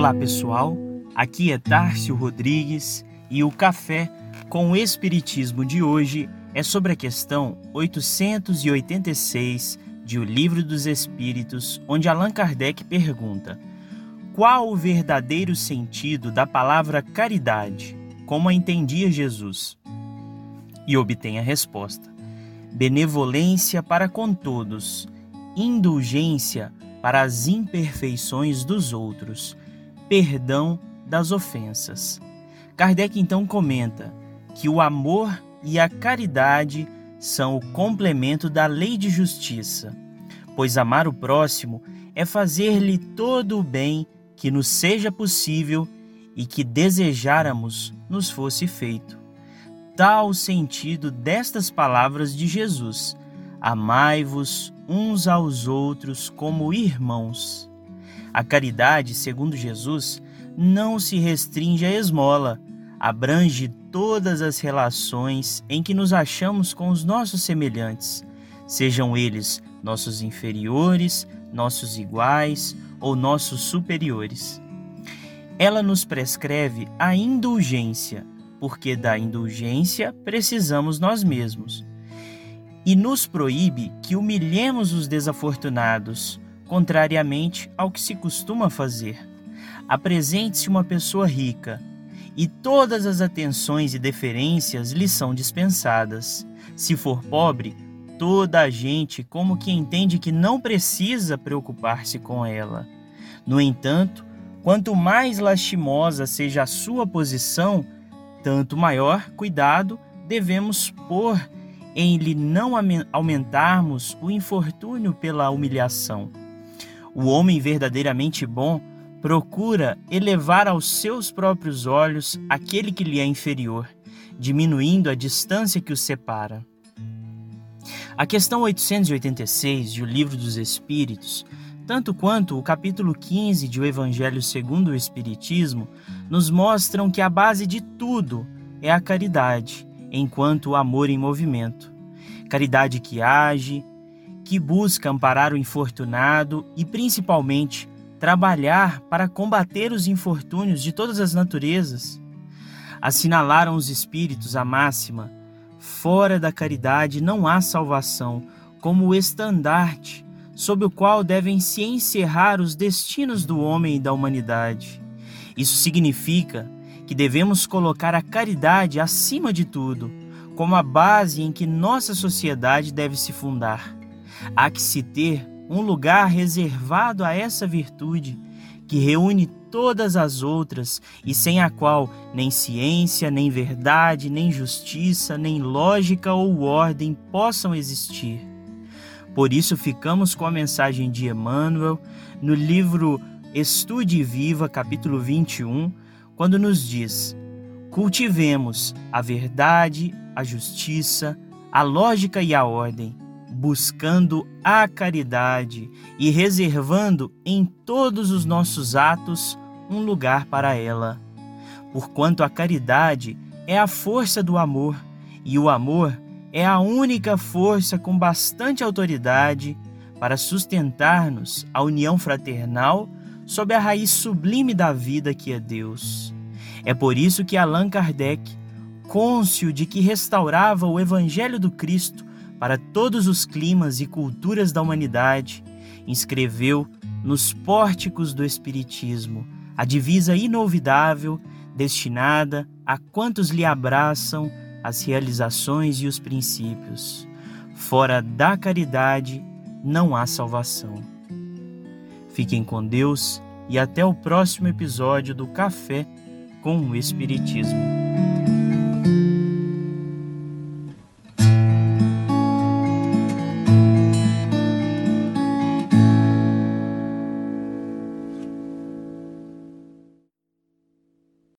Olá pessoal, aqui é Tárcio Rodrigues e o Café com o Espiritismo de hoje é sobre a questão 886 de O Livro dos Espíritos, onde Allan Kardec pergunta: Qual o verdadeiro sentido da palavra caridade, como a entendia Jesus? E obtém a resposta: benevolência para com todos, indulgência para as imperfeições dos outros, perdão das ofensas. Kardec então comenta que o amor e a caridade são o complemento da lei de justiça, pois amar o próximo é fazer-lhe todo o bem que nos seja possível e que desejáramos nos fosse feito. Tal o sentido destas palavras de Jesus: Amai-vos uns aos outros como irmãos. A caridade, segundo Jesus, não se restringe à esmola, abrange todas as relações em que nos achamos com os nossos semelhantes, sejam eles nossos inferiores, nossos iguais ou nossos superiores. Ela nos prescreve a indulgência, porque da indulgência precisamos nós mesmos e nos proíbe que humilhemos os desafortunados, contrariamente ao que se costuma fazer. Apresente-se uma pessoa rica, e todas as atenções e deferências lhe são dispensadas. Se for pobre, toda a gente como que entende que não precisa preocupar-se com ela. No entanto, quanto mais lastimosa seja a sua posição, tanto maior cuidado devemos pôr em lhe não aumentarmos o infortúnio pela humilhação. O homem verdadeiramente bom procura elevar aos seus próprios olhos aquele que lhe é inferior, diminuindo a distância que os separa. A questão 886 de O Livro dos Espíritos, tanto quanto o capítulo 15 de O Evangelho segundo o Espiritismo, nos mostram que a base de tudo é a caridade enquanto o amor em movimento. Caridade que age, que busca amparar o infortunado e, principalmente, trabalhar para combater os infortúnios de todas as naturezas. Assinalaram os espíritos a máxima: fora da caridade não há salvação, como o estandarte sob o qual devem se encerrar os destinos do homem e da humanidade. Isso significa que devemos colocar a caridade acima de tudo, como a base em que nossa sociedade deve se fundar. Há que se ter um lugar reservado a essa virtude, que reúne todas as outras e sem a qual nem ciência, nem verdade, nem justiça, nem lógica ou ordem possam existir. Por isso ficamos com a mensagem de Emmanuel no livro Estude Viva, capítulo 21, quando nos diz: cultivemos a verdade, a justiça, a lógica e a ordem, buscando a caridade e reservando em todos os nossos atos um lugar para ela. Porquanto a caridade é a força do amor, e o amor é a única força com bastante autoridade para sustentar-nos a união fraternal sob a raiz sublime da vida que é Deus. É por isso que Allan Kardec, cônscio de que restaurava o Evangelho do Cristo para todos os climas e culturas da humanidade, inscreveu nos pórticos do Espiritismo a divisa inolvidável destinada a quantos lhe abraçam as realizações e os princípios. Fora da caridade não há salvação. Fiquem com Deus e até o próximo episódio do Café com o Espiritismo.